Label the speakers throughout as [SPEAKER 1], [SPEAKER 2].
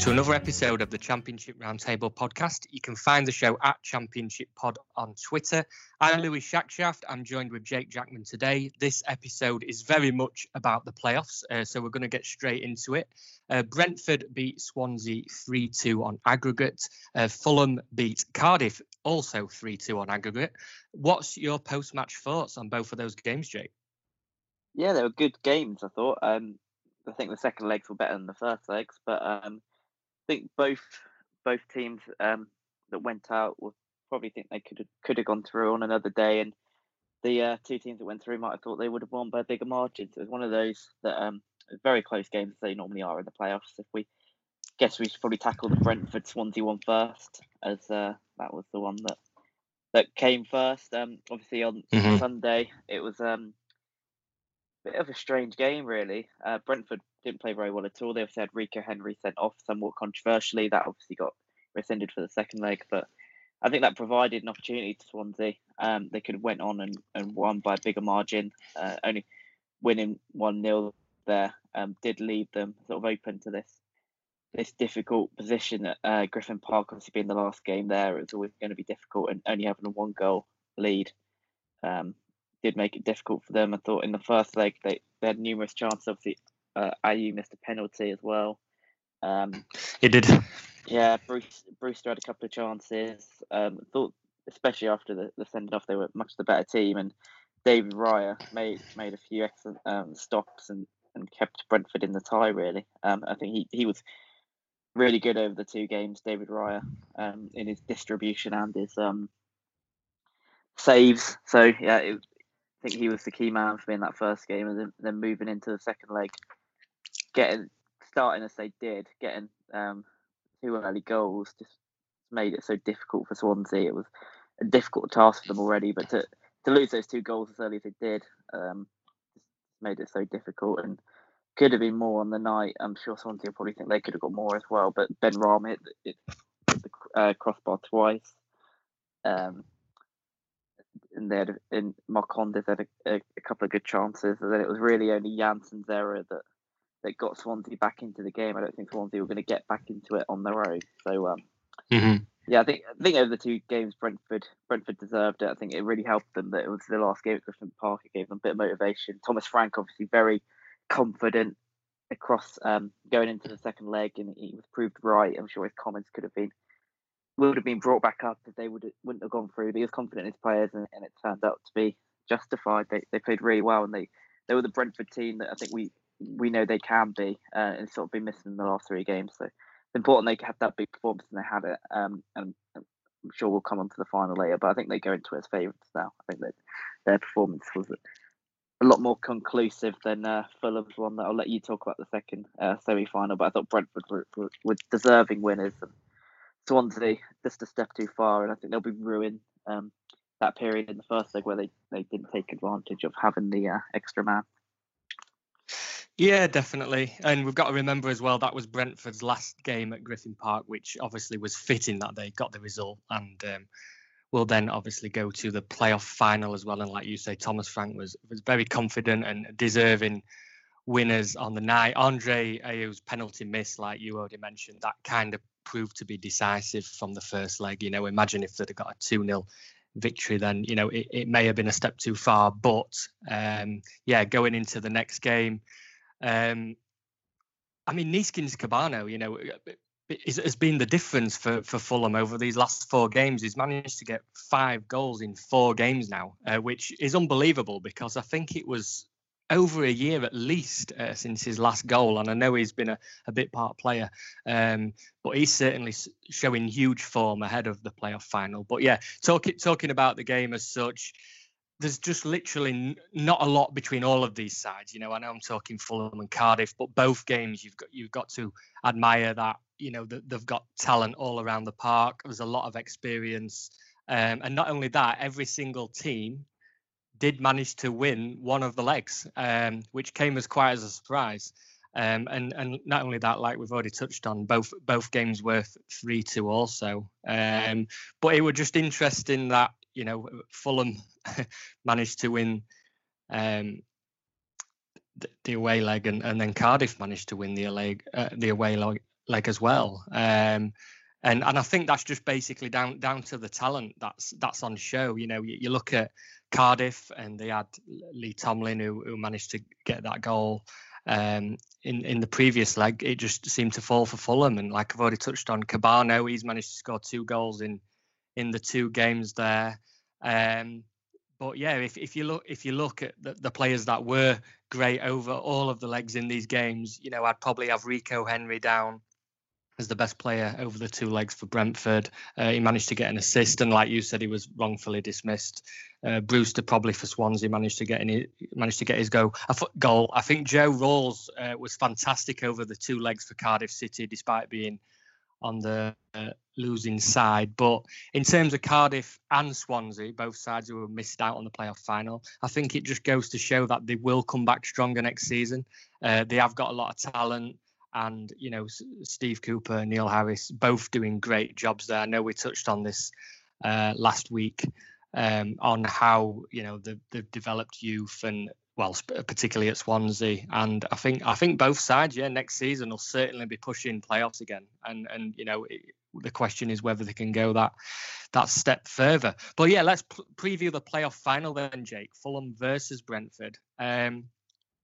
[SPEAKER 1] To another episode of the Championship Roundtable podcast. You can find the show at Championship Pod on Twitter. I'm Louis Shackshaft. I'm joined with Jake Jackman today. This episode is very much about the playoffs, uh, so we're going to get straight into it. Uh, Brentford beat Swansea 3 2 on aggregate. Uh, Fulham beat Cardiff also 3 2 on aggregate. What's your post match thoughts on both of those games, Jake?
[SPEAKER 2] Yeah, they were good games. I thought. Um, I think the second legs were better than the first legs, but um, think both both teams um, that went out will probably think they could have could have gone through on another day, and the uh, two teams that went through might have thought they would have won by a bigger margin. So it was one of those that um, very close games as they normally are in the playoffs. If we guess we should probably tackle the Brentford Swansea one first, as uh, that was the one that that came first. Um, obviously on
[SPEAKER 1] Mhm.
[SPEAKER 2] Sunday it was um bit of a strange game, really. Uh, Brentford didn't play very well at all. They obviously had Rico Henry sent off somewhat controversially. That obviously got rescinded for the second leg, but I think that provided an opportunity to Swansea. Um, they could have went on and, and won by a bigger margin. Uh, only winning one 0 there um, did leave them sort of open to this this difficult position at uh, Griffin Park. Obviously, being the last game there, it was always going to be difficult, and only having a one goal lead um, did make it difficult for them. I thought in the first leg they, they had numerous chances. Obviously, uh, Ayew missed a penalty as well. Um,
[SPEAKER 1] It did.
[SPEAKER 2] yeah, Bruce Brewster had a couple of chances. Um, thought especially after the, the send off, they were much the better team, and David Raya made made a few excellent um, stops and, and kept Brentford in the tie. Really, um, I think he, he was really good over the two games. David Raya um, in his distribution and his um, saves. So yeah, it, I think he was the key man for me in that first game, and then, then moving into the second leg, getting starting as they did, getting um, two early goals just made it so difficult for Swansea. It was a difficult task for them already, but to to lose those two goals as early as they did, um, made it so difficult and could have been more on the night. I'm sure Swansea will probably think they could have got more as well, but Benrahma hit, hit the uh, crossbar twice. Um, they had in Marcondes had a, a, a couple of good chances, and then it was really only Jansson's error that that got Swansea back into the game. I don't think Swansea were going to get back into it on their own. So um,
[SPEAKER 1] hmm
[SPEAKER 2] yeah, I think I think over the two games, Brentford Brentford deserved it. I think it really helped them that it was the last game at Griffin Park. It gave them a bit of motivation. Thomas Frank obviously very confident across um, going into the second leg, and he was proved right. I'm sure his comments could have been would have been brought back up if they would wouldn't have gone through. But he was confident in his players, and, and it turned out to be justified. They they played really well, and they they were the Brentford team that I think we we know they can be, uh, and sort of been missing in the last three games. So it's important they had that big performance, and they had it. Um, and I'm sure we'll come on to the final later, but I think they go into it as favourites now. I think that their performance was a lot more conclusive than uh, Fulham's one. That I'll let you talk about the second uh, semi-final, but I thought Brentford were, were, were deserving winners, and Swansea just a step too far, and I think they'll be ruined. Um, that period in the first leg where they, they didn't take advantage of having the uh, extra man.
[SPEAKER 1] Yeah, definitely. And we've got to remember as well that was Brentford's last game at Griffin Park, which obviously was fitting that they got the result and um, will then obviously go to the playoff final as well. And like you say, Thomas Frank was was very confident and deserving winners on the night. Andre Ayew's penalty miss, like you already mentioned, that kind of proved to be decisive from the first leg. You know, imagine if they'd have got a 2 0 victory, then, you know, it, it may have been a step too far. But um, yeah, going into the next game, um, I mean, Neeskens Kebano, you know, is, has been the difference for, for Fulham over these last four games. He's managed to get five goals in four games now, uh, which is unbelievable because I think it was over a year at least uh, since his last goal, and I know he's been a, a bit part player, um, but he's certainly showing huge form ahead of the playoff final. But yeah, talking talking about the game as such, there's just literally not a lot between all of these sides. You know, I know I'm talking Fulham and Cardiff, but both games you've got you've got to admire that. You know, that they've got talent all around the park. There's a lot of experience, um, and not only that, every single team did manage to win one of the legs, um, which came as quite as a surprise. Um, and and not only that, like we've already touched on, both both games were three two also. Um, but it was just interesting that you know Fulham managed to win um, the, away leg, and, and then Cardiff managed to win the leg uh, the away leg, leg as well. Um, and and I think that's just basically down down to the talent that's that's on show. You know, you, you look at Cardiff and they had Lee Tomlin who, who managed to get that goal um, in in the previous leg. It just seemed to fall for Fulham, and like I've already touched on, Kebano, he's managed to score two goals in in the two games there. Um, but yeah, if, if you look if you look at the, the, players that were great over all of the legs in these games, you know, I'd probably have Rico Henry down as the best player over the two legs for Brentford. Uh, he managed to get an assist, and like you said, he was wrongfully dismissed. Uh, Brewster probably for Swansea managed to get managed to get his go goal. I think Joe Ralls uh, was fantastic over the two legs for Cardiff City, despite being on the uh, losing side. But in terms of Cardiff and Swansea, both sides who were missed out on the playoff final, I think it just goes to show that they will come back stronger next season. Uh, they have got a lot of talent and you know Steve Cooper, Neil Harris, both doing great jobs there. I know we touched on this uh, last week um, on how you know they've developed youth and well, particularly at Swansea, and I think I think both sides, yeah, next season will certainly be pushing playoffs again, and and you know it, the question is whether they can go that that step further. But yeah, let's preview the playoff final then, Jake. Fulham versus Brentford. Um,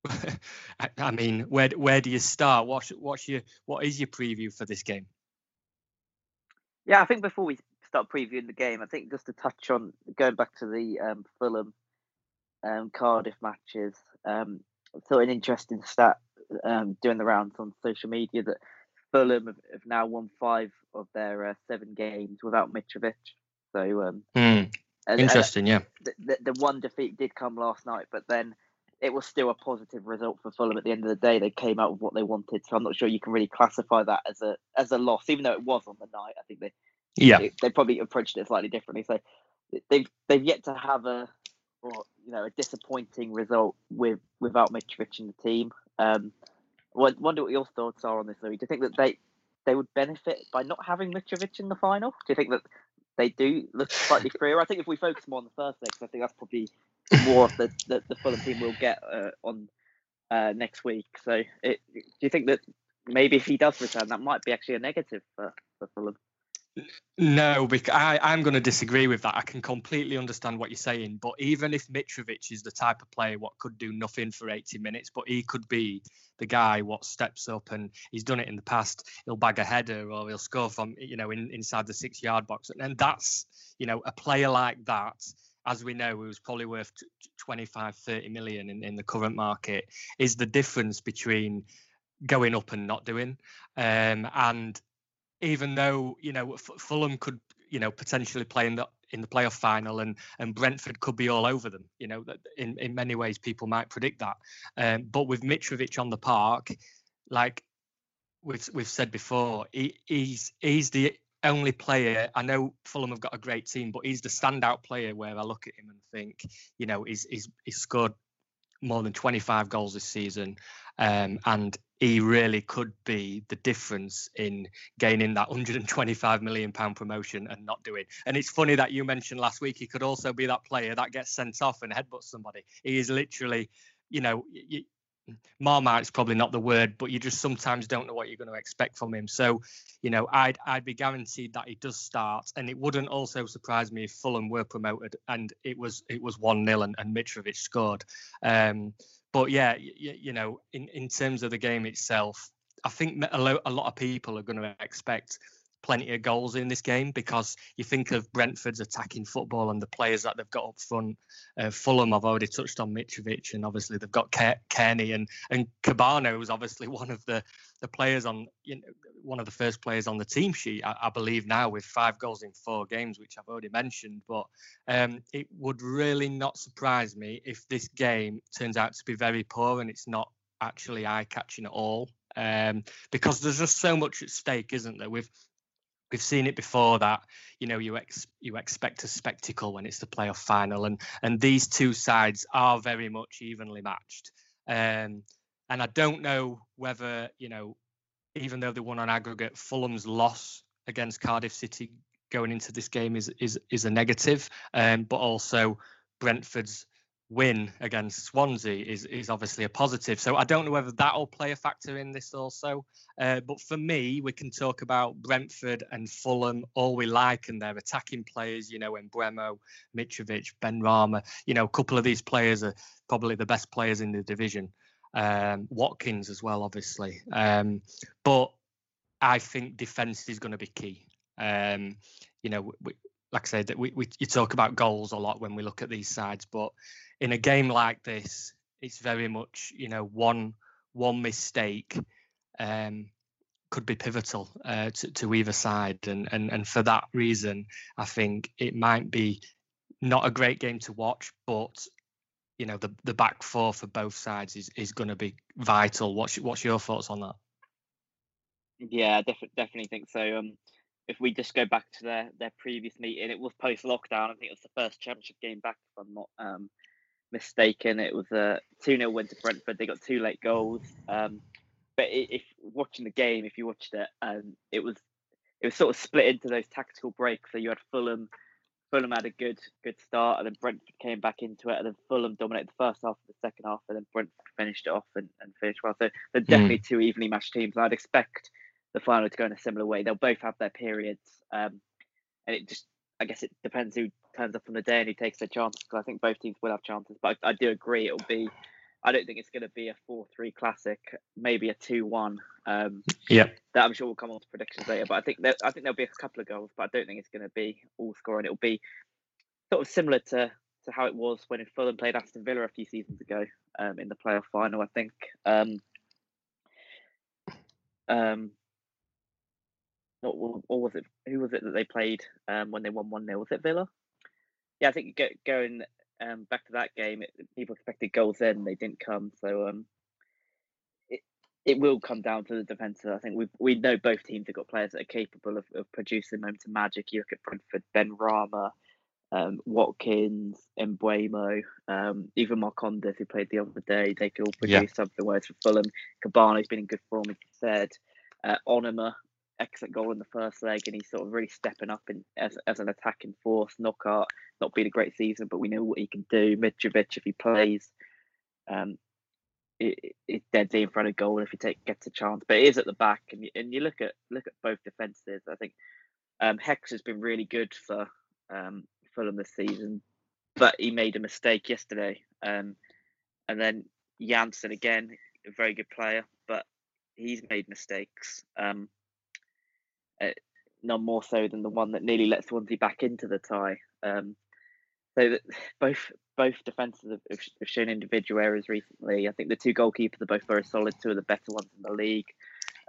[SPEAKER 1] I mean, where where do you start? What's what's your what is your preview for this game?
[SPEAKER 2] Yeah, I think before we start previewing the game, I think just to touch on going back to the um, Fulham um, Cardiff matches. Um, I thought an interesting stat um, doing the rounds on social media that Fulham have, have now won five of their uh, seven games without Mitrovic. So um,
[SPEAKER 1] mm, interesting, yeah.
[SPEAKER 2] The, the, the one defeat did come last night, but then it was still a positive result for Fulham at the end of the day. They came out with what they wanted, so I'm not sure you can really classify that as a as a loss, even though it was on the night. I think they
[SPEAKER 1] yeah
[SPEAKER 2] they, they probably approached it slightly differently. So they've they've yet to have a or, you know a disappointing result with without Mitrovic in the team. Um, I wonder what your thoughts are on this, Louis. Do you think that they they would benefit by not having Mitrovic in the final? Do you think that they do look slightly freer? I think if we focus more on the first leg, I think that's probably more of the, the, the Fulham team will get uh, on uh, next week. So, it, do you think that maybe if he does return, that might be actually a negative for, for Fulham?
[SPEAKER 1] No, because I, I'm going to disagree with that. I can completely understand what you're saying, but even if Mitrovic is the type of player what could do nothing for 80 minutes, but he could be the guy what steps up and he's done it in the past. He'll bag a header or he'll score from you know in, inside the six yard box, and that's you know a player like that as we know, it was probably worth 25, 30 million in, in the current market, is the difference between going up and not doing. Um, and even though, you know, F- Fulham could, you know, potentially play in the in the playoff final and and Brentford could be all over them, you know, in, in many ways people might predict that. Um, but with Mitrovic on the park, like we've we've said before, he, he's he's the only player. I know Fulham have got a great team, but he's the standout player where I look at him and think, you know, he's he's, he's scored more than 25 goals this season, um, and he really could be the difference in gaining that 125 million pound promotion and not doing. And it's funny that you mentioned last week he could also be that player that gets sent off and headbutts somebody. He is literally, you know, Marmite's probably not the word, but you just sometimes don't know what you're going to expect from him. So, you know, I'd I'd be guaranteed that he does start, and it wouldn't also surprise me if Fulham were promoted and it was it was one 0 and, and Mitrovic scored. Um, but yeah, you, you know, in in terms of the game itself, I think a lot of people are going to expect plenty of goals in this game because you think of Brentford's attacking football and the players that they've got up front. Uh, Fulham, I've already touched on Mitrovic, and obviously they've got Cairney and and Kebano is obviously one of the the players on you know one of the first players on the team sheet, I, I believe now with five goals in four games, which I've already mentioned. But um, it would really not surprise me if this game turns out to be very poor and it's not actually eye catching at all. Um, because there's just so much at stake, isn't there? We've we've seen it before that you know you ex, you expect a spectacle when it's the playoff final, and and these two sides are very much evenly matched. Um, and I don't know whether you know, even though they won on aggregate, Fulham's loss against Cardiff City going into this game is is is a negative, um, but also Brentford's win against Swansea is is obviously a positive. So I don't know whether that'll play a factor in this also. Uh, but for me, we can talk about Brentford and Fulham all we like, and their attacking players. You know, Mbeumo, Mitrovic, Benrahma. You know, a couple of these players are probably the best players in the division. Um, Watkins as well, obviously. Um, but I think defence is going to be key. Um, you know, we, like I said, that we, we you talk about goals a lot when we look at these sides, but in a game like this, it's very much you know one one mistake um, could be pivotal uh, to, to either side, and, and and for that reason, I think it might be not a great game to watch, but you know the the back four for both sides is is going to be vital. What's what's your thoughts on that?
[SPEAKER 2] Yeah, definitely definitely think so. Um, if we just go back to their their previous meeting, it was post lockdown. I think it was the first championship game back, if I'm not um, mistaken. It was a 2 0 win to Brentford. They got two late goals. Um, but if watching the game, if you watched it, um, it was it was sort of split into those tactical breaks. So you had Fulham, Fulham had a good good start, and then Brentford came back into it, and then Fulham dominated the first half and the second half, and then Brentford finished it off and, and finished well. So they're hmm. definitely mm. two evenly matched teams. I'd expect the final to go in a similar way. They'll both have their periods, um, and it just I guess it depends who turns up on the day and who takes their chances. Because I think both teams will have chances, but I, I do agree it'll be. I don't think it's going to be a four-three classic. Maybe a two-one. Um,
[SPEAKER 1] yeah,
[SPEAKER 2] that I'm sure will come on to predictions later. But I think I think there'll be a couple of goals, but I don't think it's going to be all scoring. It'll be sort of similar to to how it was when Fulham played Aston Villa a few seasons ago um, in the playoff final. I think. Um, um, or, or was it who was it that they played um, when they won one 0 Was it Villa? Yeah, I think going um, back to that game, it, people expected goals then, they didn't come. So um, it it will come down to the defence. I think we we know both teams have got players that are capable of, of producing moments of magic. You look at Brentford, Benrahma, um, Watkins, Mbeumo, um, even Marcondes, who played the other day, they could all produce yeah. something. Whereas for Fulham, Kebano's been in good form, as you said. Uh, Onomah excellent goal in the first leg, and he's sort of really stepping up in, as, as an attacking force. Knockaert, not been a great season, but we know what he can do. Mitrovic, if he plays, um, it, it's deadly in front of goal if he take gets a chance. But it is at the back, and you, and you look at look at both defenses. I think um, Hex has been really good for um, Fulham this season, but he made a mistake yesterday. Um, and then Jansson again, a very good player, but he's made mistakes. Um, uh, none more so than the one that nearly let Swansea back into the tie. Um, so that both both defences have, have, shown individual errors recently. I think the two goalkeepers are both very solid, two of the better ones in the league.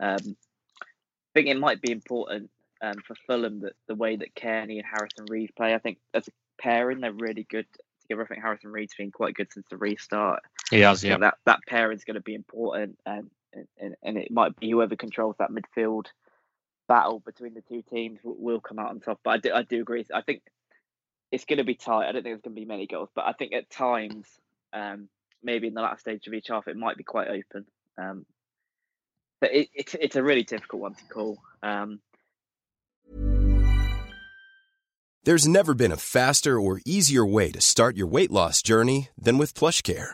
[SPEAKER 2] Um, I think it might be important um, for Fulham that the way that Cairney and Harrison Reed play. I think as a pairing, they're really good together. I think Harrison Reed's been quite good since the restart.
[SPEAKER 1] He has, yeah.
[SPEAKER 2] that that pairing is going to be important, and, and and it might be whoever controls that midfield battle between the two teams will come out on top. But I do, I do agree. I think it's going to be tight. I don't think there's going to be many goals, but I think at times, um, maybe in the last stage of each half, it might be quite open. Um, but it, it's it's a really difficult one to call. Um,
[SPEAKER 3] There's never been a faster or easier way to start your weight loss journey than with PlushCare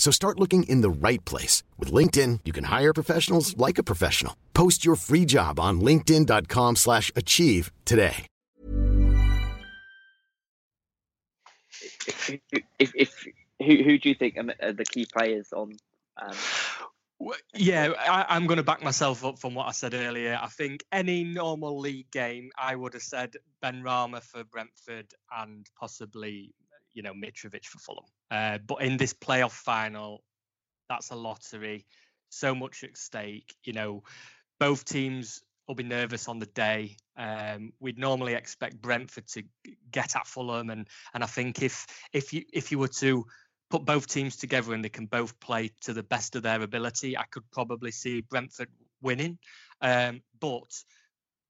[SPEAKER 4] So start looking in the right place. With LinkedIn, you can hire professionals like a professional. Post your free job on linkedin.com slash achieve today.
[SPEAKER 2] If, if, if who, who do you think are the key players on um,
[SPEAKER 1] yeah, I, am going to back myself up from what I said earlier. I think any normal league game, I would have said Benrahma for Brentford and possibly, you know, Mitrovic for Fulham. Uh, but in this playoff final, that's a lottery. So much at stake. You know, both teams will be nervous on the day. Um, we'd normally expect Brentford to get at Fulham, and and I think if if you if you were to put both teams together and they can both play to the best of their ability, I could probably see Brentford winning. Um, but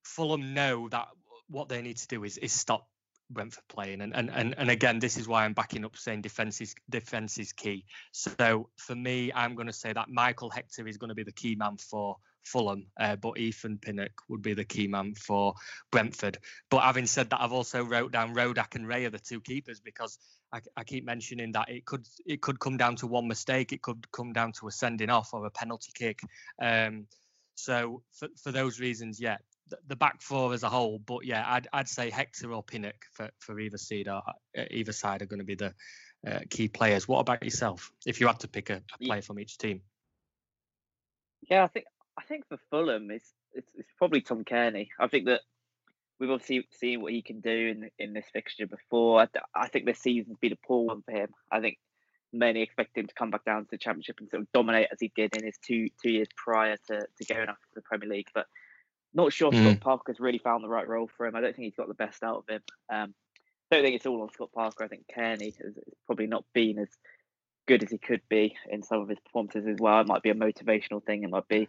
[SPEAKER 1] Fulham know that what they need to do is is stop Brentford playing. And, and and and again, this is why I'm backing up saying defense is defense is key. So for me, I'm going to say that Michael Hector is going to be the key man for Fulham, uh, but Ethan Pinnock would be the key man for Brentford. But having said that, I've also wrote down Rodak and Raya are the two keepers because I, I, keep mentioning that it could it could come down to one mistake, it could come down to a sending off or a penalty kick. Um, so for, for those reasons, yeah, the, back four as a whole. But yeah, I'd I'd say Hector or Pinnock for for either side are uh, either side are going to be the uh, key players. What about yourself? If you had to pick a, a player from each team.
[SPEAKER 2] Yeah, I think I think for Fulham, it's, it's, it's probably Tom Cairney. I think that we've obviously seen what he can do in in this fixture before. I, I think this season's been a poor one for him. I think many expect him to come back down to the championship and sort of dominate as he did in his two two years prior to, to going up to the Premier League. But not sure mm. Scott Parker's really found the right role for him. I don't think he's got the best out of him. Um, I don't think it's all on Scott Parker. I think Cairney has, probably not been as good as he could be in some of his performances as well. It might be a motivational thing. It might be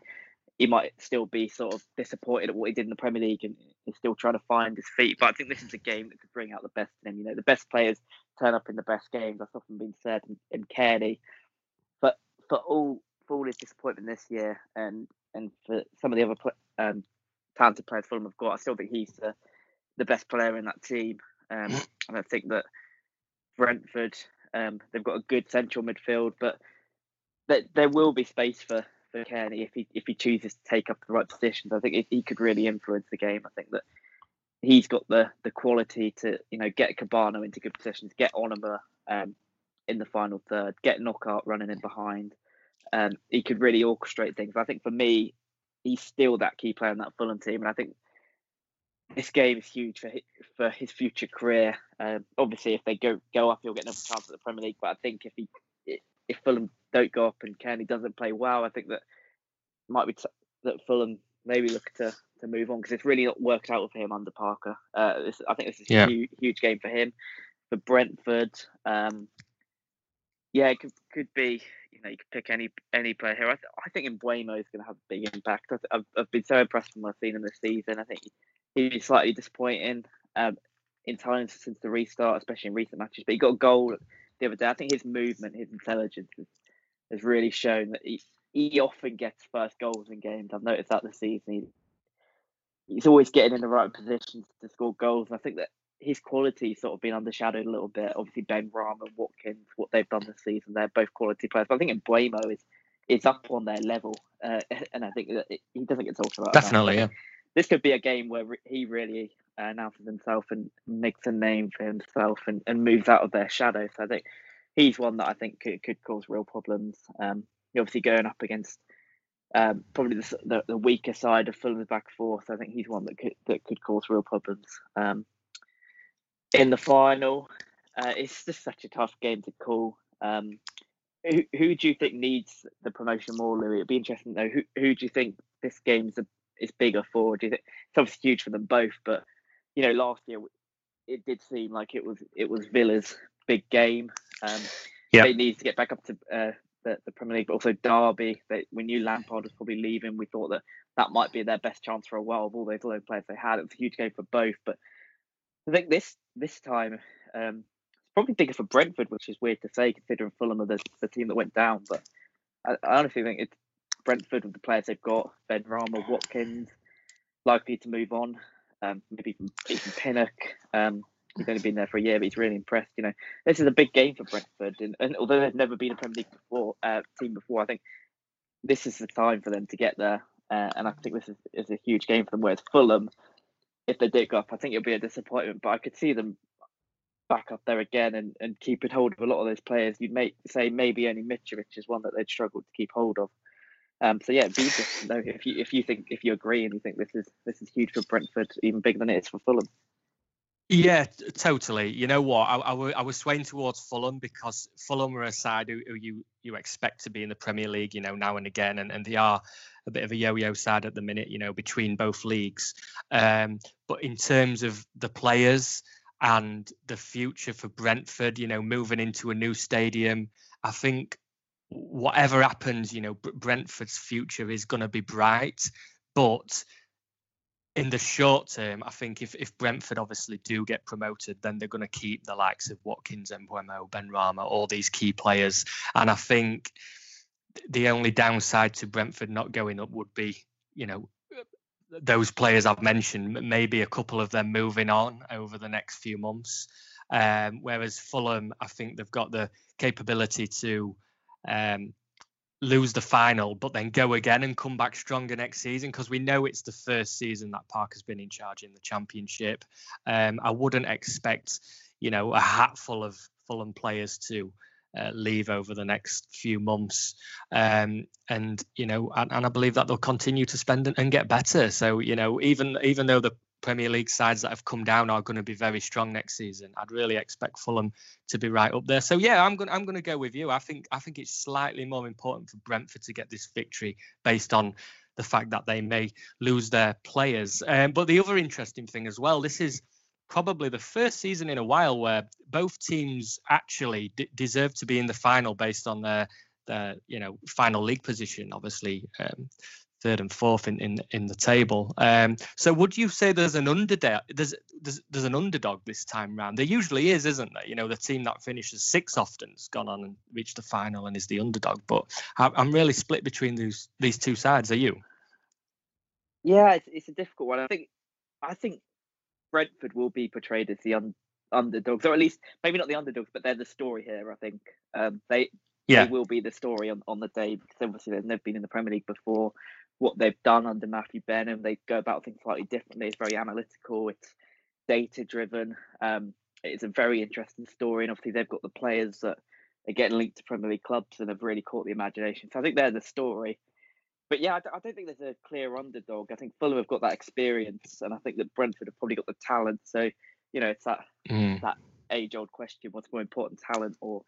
[SPEAKER 2] he might still be sort of disappointed at what he did in the Premier League and he's still trying to find his feet. But I think this is a game that could bring out the best in him. You know, the best players turn up in the best games. That's often been said in, in Cairney. But for all for all his disappointment this year and and for some of the other um, talented players Fulham have got, I still think he's the, the best player in that team. Um, and I think that Brentford, um, they've got a good central midfield, but there, there will be space for for Cairney if he if he chooses to take up the right positions. I think he could really influence the game. I think that he's got the the quality to you know get Kebano into good positions, get Onomah um, in the final third, get Knockaert running in behind. Um, he could really orchestrate things. I think for me, he's still that key player in that Fulham team, and I think this game is huge for his, for his future career. Um, obviously, if they go go up, he'll get another chance at the Premier League. But I think if he if Fulham don't go up and Cairney doesn't play well, I think that might be t- that Fulham maybe look to to move on because it's really not worked out with him under Parker. Uh, this, I think this is yeah. a huge, huge, game for him. For Brentford, um, yeah, it could could be. You know, you could pick any any player here. I, th- I think Mbeumo is going to have a big impact. I've, I've been so impressed from what I've seen in this season. I think he's slightly disappointing um, in times since the restart, especially in recent matches. But he got a goal the other day. I think his movement, his intelligence has, has really shown that he, he often gets first goals in games. I've noticed that this season. He, he's always getting in the right positions to score goals. And I think that his quality sort of been undershadowed a little bit. Obviously, Benrahma and Watkins, what they've done this season, they're both quality players. But I think Mbeumo is is up on their level, uh, and I think that it, he doesn't get talked about.
[SPEAKER 1] Definitely, yeah.
[SPEAKER 2] This could be a game where he really announces himself and makes a name for himself and, and moves out of their shadow. So I think he's one that I think could, could cause real problems. Um, obviously going up against um, probably the, the, the, weaker side of Fulham's back fourth. I think he's one that could that could cause real problems. Um, in the final, uh, it's just such a tough game to call. Um, who, who do you think needs the promotion more, Louis? It'd be interesting though. who who do you think this game's a, is bigger for? Do you think it's obviously huge for them both, but you know, last year it did seem like it was it was Villa's big game. Um, yeah, they need to get back up to uh, the, the Premier League, but also Derby. They, we knew Lampard was probably leaving. We thought that that might be their best chance for a while of all those low players they had. It was a huge game for both, but I think this this time um, it's probably bigger for Brentford, which is weird to say considering Fulham are the, the team that went down. But I, I honestly think it's Brentford with the players they've got, Benrahma, Watkins, likely to move on. Um, maybe even, even Pinnock. Um, he's only been there for a year, but he's really impressed. You know, this is a big game for Brentford, and, and although they've never been a Premier League before, uh, team before, I think this is the time for them to get there. Uh, and I think this is, is a huge game for them. Whereas Fulham, if they dig up, I think it'll be a disappointment. But I could see them back up there again and, and keeping hold of a lot of those players. You'd make say maybe only Mitrovic is one that they'd struggled to keep hold of. Um, so yeah, be interesting though if you if you think if you agree and you think this is this is huge for Brentford, even bigger than it is for Fulham.
[SPEAKER 1] Yeah, totally. You know what? I, I, I, was swaying towards Fulham because Fulham are a side who, who, you you expect to be in the Premier League, you know, now and again, and, and they are a bit of a yo-yo side at the minute, you know, between both leagues. Um, but in terms of the players and the future for Brentford, you know, moving into a new stadium, I think whatever happens, you know, Brentford's future is going to be bright, but in the short term, I think if, if Brentford obviously do get promoted, then they're going to keep the likes of Watkins, and Mbeumo, Ben Rama, all these key players. And I think the only downside to Brentford not going up would be, you know, those players I've mentioned, maybe a couple of them moving on over the next few months. Um, whereas Fulham, I think they've got the capability to um, lose the final, but then go again and come back stronger next season because we know it's the first season that Park has been in charge in the championship. Um, I wouldn't expect, you know, a hatful of Fulham players to uh, leave over the next few months, um, and you know, and, and, I believe that they'll continue to spend and, and get better. So you know, even even though the Premier League sides that have come down are going to be very strong next season. I'd really expect Fulham to be right up there. So yeah, I'm going I'm going to go with you. I think I think it's slightly more important for Brentford to get this victory based on the fact that they may lose their players. Um, but the other interesting thing as well, this is probably the first season in a while where both teams actually d- deserve to be in the final based on their their you know final league position. Obviously, um, third and fourth in in, in the table. Um, so would you say there's an underdog? There's, there's there's an underdog this time round. There usually is, isn't there? You know, the team that finishes sixth often's gone on and reached the final and is the underdog. But I'm really split between these these two sides. Are you?
[SPEAKER 2] Yeah, it's, it's a difficult one. I think I think Brentford will be portrayed as the un, underdogs, or at least maybe not the underdogs, but they're the story here. I think um, they yeah. they will be the story on, on the day because obviously they've never been in the Premier League before what they've done under Matthew Benham. They go about things slightly differently. It's very analytical. It's data driven. Um, it's a very interesting story, and obviously they've got the players that are getting linked to Premier League clubs and have really caught the imagination. So I think they're the story. But yeah, I don't think there's a clear underdog. I think Fulham have got that experience, and I think that Brentford have probably got the talent. So you know, it's that mm. that age old question: what's more important, talent or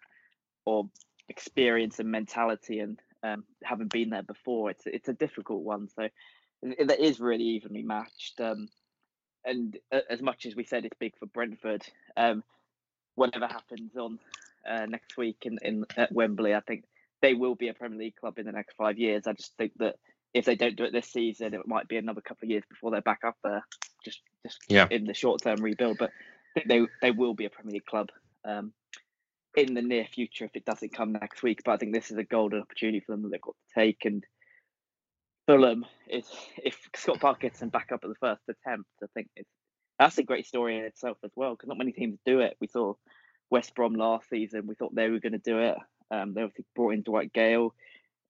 [SPEAKER 2] or experience and mentality? And um, having been there before, it's it's a difficult one. So it, it is really evenly matched. Um, and as much as we said it's big for Brentford, um, whatever happens on uh, next week in, in at Wembley, I think they will be a Premier League club in the next five years. I just think that if they don't do it this season, it might be another couple of years before they're back up there, just just yeah. in the short term rebuild. But they they will be a Premier League club. Um, in the near future if it doesn't come next week. But I think this is a golden opportunity for them that they've got to take. And Fulham is if Scott Park gets them back up at the first attempt, I think it's that's a great story in itself as well because not many teams do it. We saw West Brom last season. We thought they were going to do it. Um, they obviously brought in Dwight Gayle.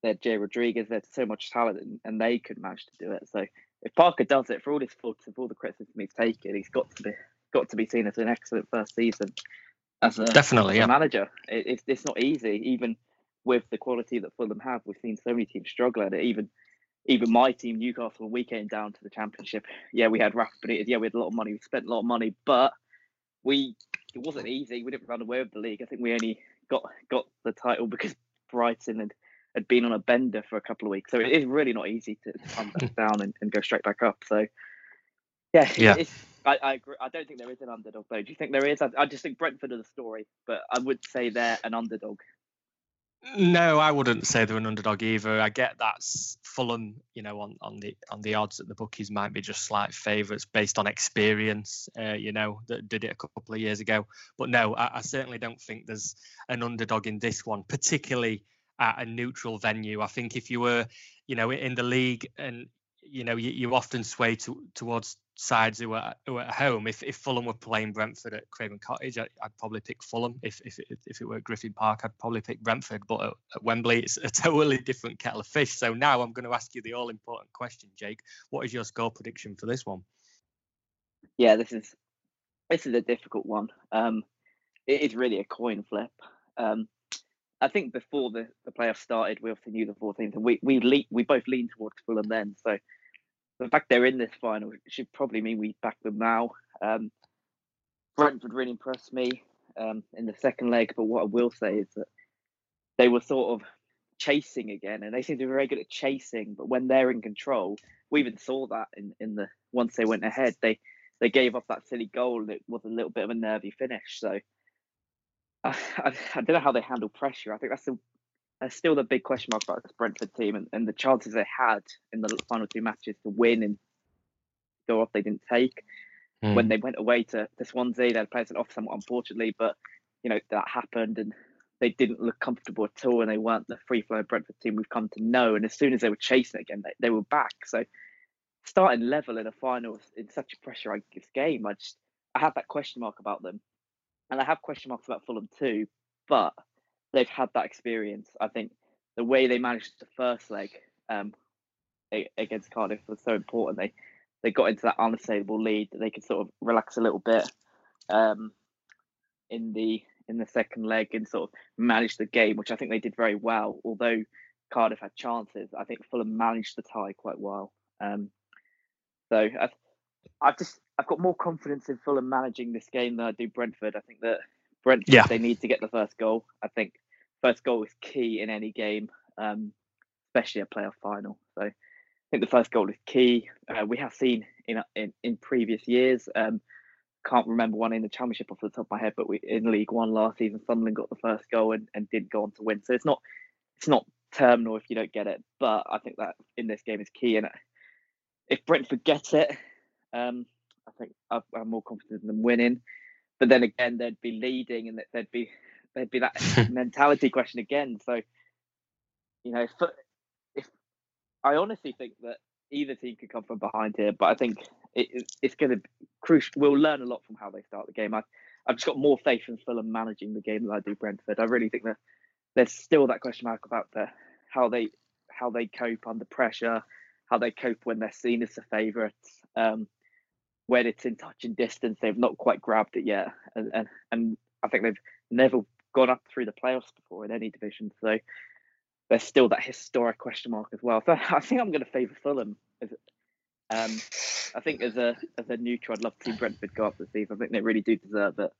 [SPEAKER 2] They had Jay Rodriguez. Had so much talent, and, and they could manage to do it. So if Parker does it, for all his faults, for all the criticism he's taken, he's got to be got to be seen as an excellent first season as a
[SPEAKER 1] definitely
[SPEAKER 2] as a
[SPEAKER 1] yeah.
[SPEAKER 2] manager. It, it's it's not easy, even with the quality that Fulham have. We've seen so many teams struggle at it. Even even my team, Newcastle, when we came down to the championship, yeah, we had Rafa Benitez, yeah, we had a lot of money, we spent a lot of money, but we it wasn't easy. We didn't run away with the league. I think we only got got the title because Brighton had, had been on a bender for a couple of weeks. So it is really not easy to, to come back down and, and go straight back up. So yeah, yeah. It's, I, I agree. I don't think there is an underdog though. Do you think there is? I, I just think Brentford are the story, but I would say they're an underdog.
[SPEAKER 1] No, I wouldn't say they're an underdog either. I get that's Fulham, you know, on, on the on the odds that the bookies might be just slight favourites based on experience, uh, you know, that did it a couple of years ago. But no, I, I, certainly don't think there's an underdog in this one, particularly at a neutral venue. I think if you were, you know, in the league and you know, you, you often sway to, towards sides who are, who at home. If, if Fulham were playing Brentford at Craven Cottage, I, would probably pick Fulham. If if it, if it were at Griffin Park, I'd probably pick Brentford. But at, at Wembley, it's a totally different kettle of fish. So now I'm going to ask you the all important question, Jake. What is your score prediction for this one?
[SPEAKER 2] Yeah, this is this is a difficult one. Um, it is really a coin flip. Um, I think before the, the playoffs started, we obviously knew the four teams, and we we le- we both leaned towards Fulham then. So the fact they're in this final should probably mean we back them now. Um, Brentford really impressed me um, in the second leg, but what I will say is that they were sort of chasing again, and they seem to be very good at chasing. But when they're in control, we even saw that in, in the once they went ahead, they they gave up that silly goal, and it was a little bit of a nervy finish. So I, I, I don't know how they handle pressure. I think that's the there's still the big question mark about this Brentford team and, and the chances they had in the final two matches to win and go off they didn't take. Mm. When they went away to, to Swansea, they had players off somewhat unfortunately, but you know that happened and they didn't look comfortable at all and they weren't the free flow Brentford team we've come to know. And as soon as they were chasing again, they, they were back. So starting level in a final in such a pressurized game, I just I have that question mark about them. And I have question marks about Fulham too, but they've had that experience. I think the way they managed the first leg um, against Cardiff was so important. They they got into that unassailable lead that they could sort of relax a little bit um, in the in the second leg and sort of manage the game, which I think they did very well. Although Cardiff had chances, I think Fulham managed the tie quite well. Um, so I, I've just I've got more confidence in Fulham managing this game than I do Brentford. I think that Brentford yeah. they need to get the first goal. I think first goal is key in any game, um, especially a playoff final. So I think the first goal is key. Uh, we have seen in, in in previous years. Um, can't remember one in the championship off the top of my head, but we in League One last season, Sunderland got the first goal and, and did go on to win. So it's not it's not terminal if you don't get it, but I think that in this game is key. And if Brentford gets it, um, I think I'm more confident in them winning. But then again, they'd be leading, and they'd be there'd be that mentality question again. So, you know, if, if I honestly think that either team could come from behind here, but I think it, it's going to be crucial. We'll learn a lot from how they start the game. I, I've just got more faith in Fulham managing the game than I do Brentford. I really think that there's still that question mark about the, how they how they cope under pressure, how they cope when they're seen as the favourites. Um, when it's in touch and distance, they've not quite grabbed it yet, and and, and I think they've never gone up through the playoffs before in any division. So there's still that historic question mark as well. So I think I'm going to favour Fulham. Um, I think as a as a neutral, I'd love to see Brentford go up this season. I think they really do deserve it.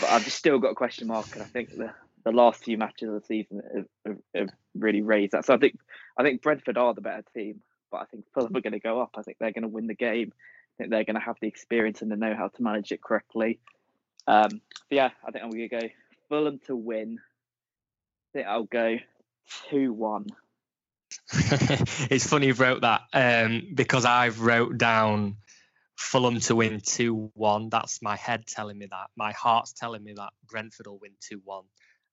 [SPEAKER 2] But I've just still got a question mark, and I think the, the last few matches of the season have, have, have really raised that. So I think I think Brentford are the better team, but I think Fulham are going to go up. I think they're going to win the game. I think they're going to have the experience and the know how to manage it correctly. Um, yeah, I think I'm going to go Fulham to win. I think I'll go 2 1.
[SPEAKER 1] it's funny you wrote that um, because I've wrote down Fulham to win 2 1. That's my head telling me that. My heart's telling me that Brentford will win 2 1.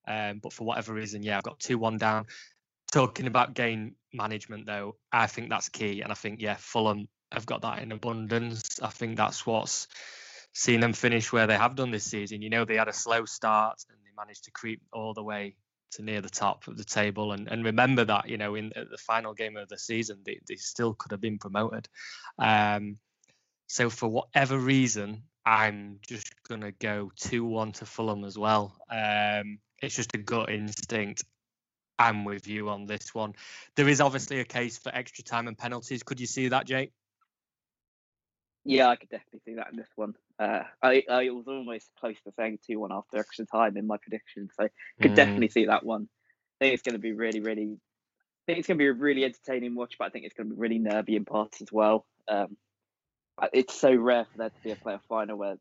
[SPEAKER 1] Um, but for whatever reason, yeah, I've got 2 1 down. Talking about game management, though, I think that's key. And I think, yeah, Fulham have got that in abundance. I think that's what's seen them finish where they have done this season. You know, they had a slow start and managed to creep all the way to near the top of the table. And, and remember that, you know, in the final game of the season, they, they still could have been promoted. Um, so for whatever reason, I'm just going to go 2 1 to Fulham as well. Um, it's just a gut instinct. I'm with you on this one. There is obviously a case for extra time and penalties. Could you see that, Jake?
[SPEAKER 2] Yeah, I could definitely see that in this one. Uh, I, I was almost close to saying 2 1 after extra time in my prediction, so could mm. definitely see that one. I think it's going to be really, really. I think it's going to be a really entertaining watch, but I think it's going to be really nervy in parts as well. Um, it's so rare for there to be a playoff final where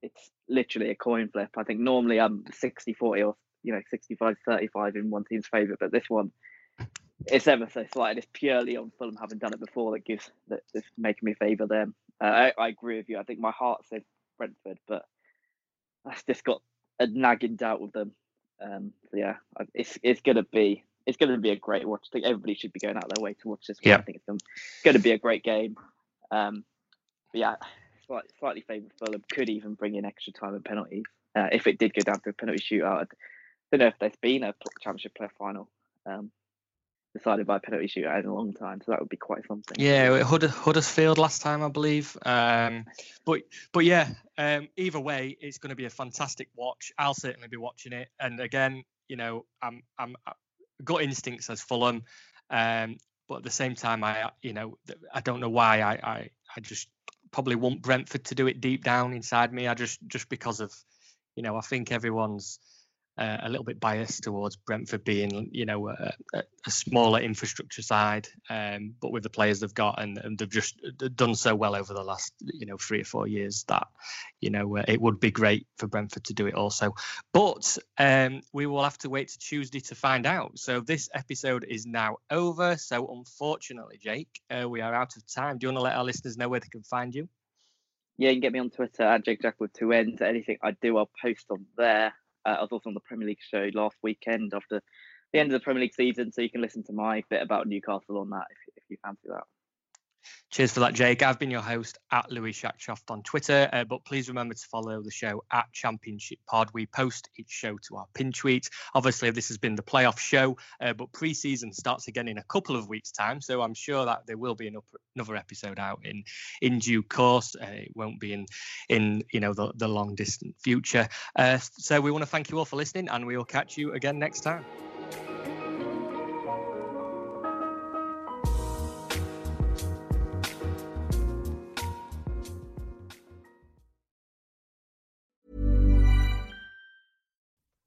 [SPEAKER 2] it's literally a coin flip. I think normally I'm 60 40 or you know 65 35 in one team's favour, but this one it's ever so slight. It's purely on Fulham having done it before that gives that that's making me favour them. Uh, I, I agree with you. I think my heart says Brentford, but I've just got a nagging doubt with them. Um, so yeah, it's it's gonna be it's gonna be a great watch. I think everybody should be going out their way to watch this one. Yeah. I think it's gonna, gonna be a great game. Um, but yeah, slightly, slightly favoured Fulham could even bring in extra time and penalties uh, if it did go down to a penalty shootout. I don't know if there's been a championship player final. Um, decided by penalty shootout in a long time, so that would be quite something.
[SPEAKER 1] Yeah, Huddersfield last time, I believe. Um, but but yeah, um, either way, it's going to be a fantastic watch. I'll certainly be watching it. And again, you know, I'm I'm, got instincts as Fulham, um, but at the same time, I you know I don't know why I I, I just probably want Brentford to do it deep down inside me. I just just because of you know I think everyone's uh, a little bit biased towards Brentford being, you know, a, a smaller infrastructure side, um, but with the players they've got, and, and, they've just done so well over the last, you know, three or four years that, you know, uh, it would be great for Brentford to do it also. But um, we will have to wait to Tuesday to find out. So this episode is now over. So unfortunately, Jake, uh, we are out of time. Do you want to let our listeners know where they can find you?
[SPEAKER 2] Yeah, you can get me on Twitter at Jake Jack with two ends. Anything I do, I'll post on there. Uh, I was also on the Premier League show last weekend after the end of the Premier League season, so you can listen to my bit about Newcastle on that if, if you fancy that.
[SPEAKER 1] Cheers for that, Jake. I've been your host at Louis Shackshaft on Twitter, uh, but please remember to follow the show at Championship Pod. We post each show to our pin tweet. Obviously, this has been the playoff show, uh, but pre-season starts again in a couple of weeks' time, so I'm sure that there will be an another episode out in in due course. Uh, it won't be in in you know the, the long distant future. Uh, so we want to thank you all for listening, and we will catch you again next time.